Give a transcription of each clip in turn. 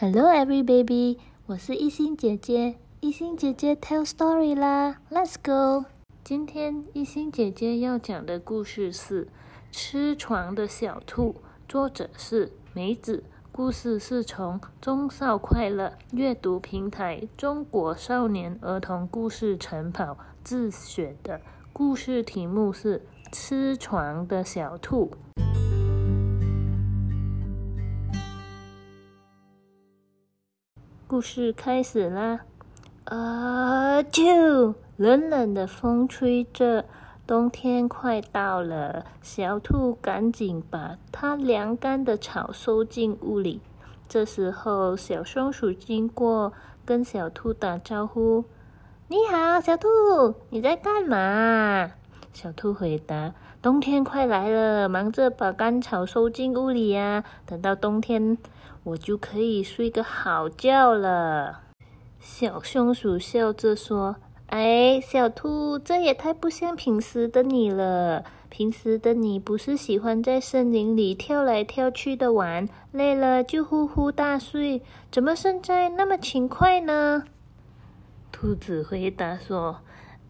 Hello, every baby！我是一心姐姐，一心姐姐 tell story 啦，Let's go！今天一心姐姐要讲的故事是《吃床的小兔》，作者是梅子。故事是从中少快乐阅读平台中国少年儿童故事晨跑自选的。故事题目是《吃床的小兔》。故事开始啦！啊，啾！冷冷的风吹着，冬天快到了。小兔赶紧把它凉干的草收进屋里。这时候，小松鼠经过，跟小兔打招呼：“你好，小兔，你在干嘛？”小兔回答：“冬天快来了，忙着把干草收进屋里呀。等到冬天。”我就可以睡个好觉了。小松鼠笑着说：“哎，小兔，这也太不像平时的你了。平时的你不是喜欢在森林里跳来跳去的玩，累了就呼呼大睡，怎么现在那么勤快呢？”兔子回答说。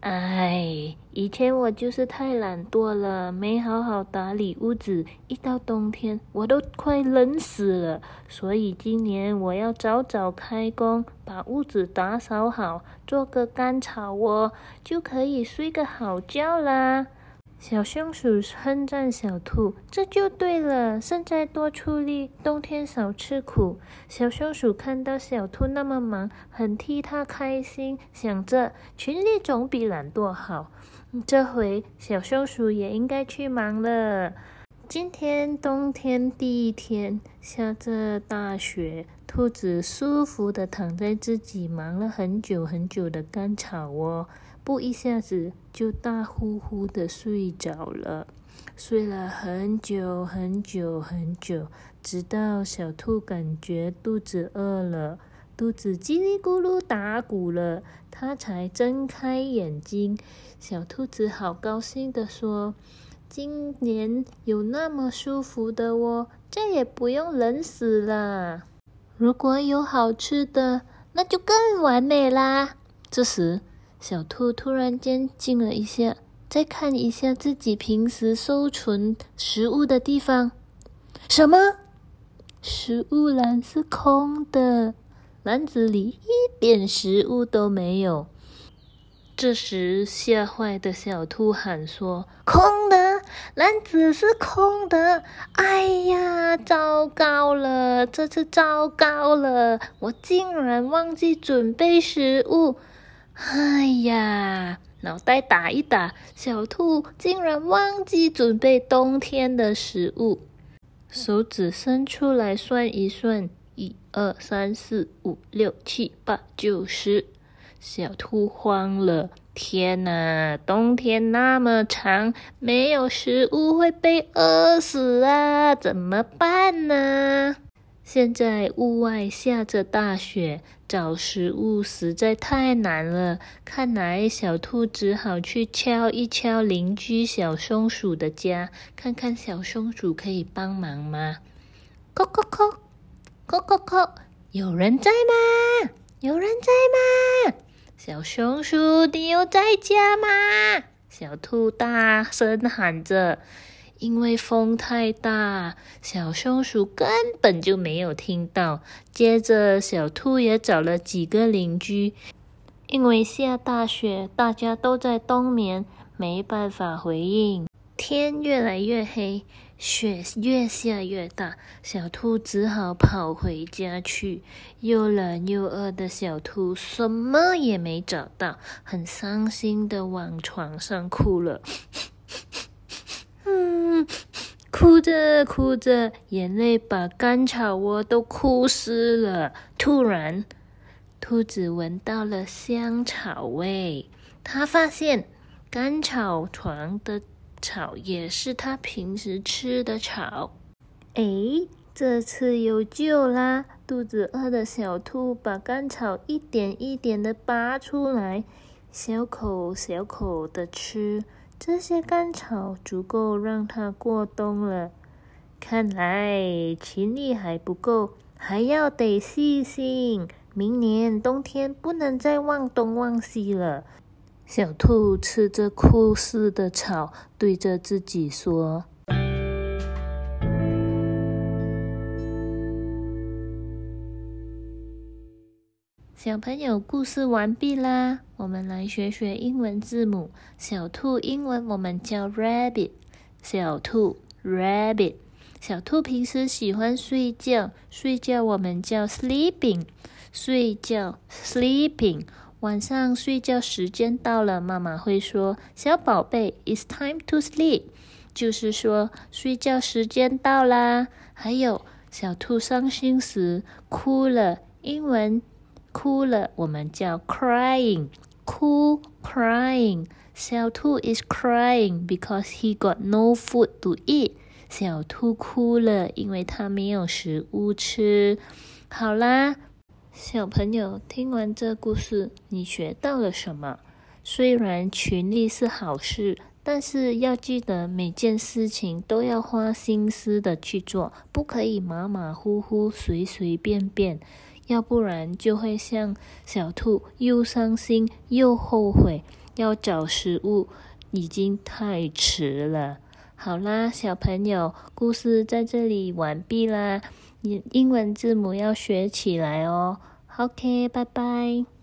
哎，以前我就是太懒惰了，没好好打理屋子。一到冬天，我都快冷死了。所以今年我要早早开工，把屋子打扫好，做个干草窝，就可以睡个好觉啦。小松鼠称赞小兔：“这就对了，现在多出力，冬天少吃苦。”小松鼠看到小兔那么忙，很替它开心，想着群力总比懒惰好。这回小松鼠也应该去忙了。今天冬天第一天，下着大雪，兔子舒服的躺在自己忙了很久很久的干草窝。不一下子就大呼呼的睡着了，睡了很久很久很久，直到小兔感觉肚子饿了，肚子叽里咕噜打鼓了，它才睁开眼睛。小兔子好高兴的说：“今年有那么舒服的窝，再也不用冷死了。如果有好吃的，那就更完美啦。”这时。小兔突然间静了一下，再看一下自己平时收存食物的地方，什么？食物篮是空的，篮子里一点食物都没有。这时，吓坏的小兔喊说：“空的，篮子是空的！哎呀，糟糕了，这次糟糕了，我竟然忘记准备食物。”哎呀，脑袋打一打，小兔竟然忘记准备冬天的食物。手指伸出来算一算，一二三四五六七八九十。小兔慌了，天哪，冬天那么长，没有食物会被饿死啊，怎么办呢？现在屋外下着大雪，找食物实在太难了。看来小兔只好去敲一敲邻居小松鼠的家，看看小松鼠可以帮忙吗？叩叩叩，叩叩叩，有人在吗？有人在吗？小松鼠，你有在家吗？小兔大声喊着。因为风太大，小松鼠根本就没有听到。接着，小兔也找了几个邻居。因为下大雪，大家都在冬眠，没办法回应。天越来越黑，雪越下越大，小兔只好跑回家去。又冷又饿的小兔什么也没找到，很伤心的往床上哭了。嗯，哭着哭着，眼泪把干草窝都哭湿了。突然，兔子闻到了香草味，它发现干草床的草也是它平时吃的草。哎，这次有救啦！肚子饿的小兔把干草一点一点的拔出来，小口小口的吃。这些干草足够让它过冬了。看来勤力还不够，还要得细心。明年冬天不能再忘东忘西了。小兔吃着枯死的草，对着自己说。小朋友，故事完毕啦！我们来学学英文字母。小兔英文我们叫 rabbit，小兔 rabbit。小兔平时喜欢睡觉，睡觉我们叫 sleeping，睡觉 sleeping。晚上睡觉时间到了，妈妈会说：“小宝贝，it's time to sleep。”就是说睡觉时间到啦。还有小兔伤心时哭了，英文。哭了，我们叫 crying，哭 crying。小兔 is crying because he got no food to eat。小兔哭了，因为它没有食物吃。好啦，小朋友，听完这故事，你学到了什么？虽然群力是好事，但是要记得每件事情都要花心思的去做，不可以马马虎虎、随随便便。要不然就会像小兔，又伤心又后悔，要找食物已经太迟了。好啦，小朋友，故事在这里完毕啦。英英文字母要学起来哦。OK，拜拜。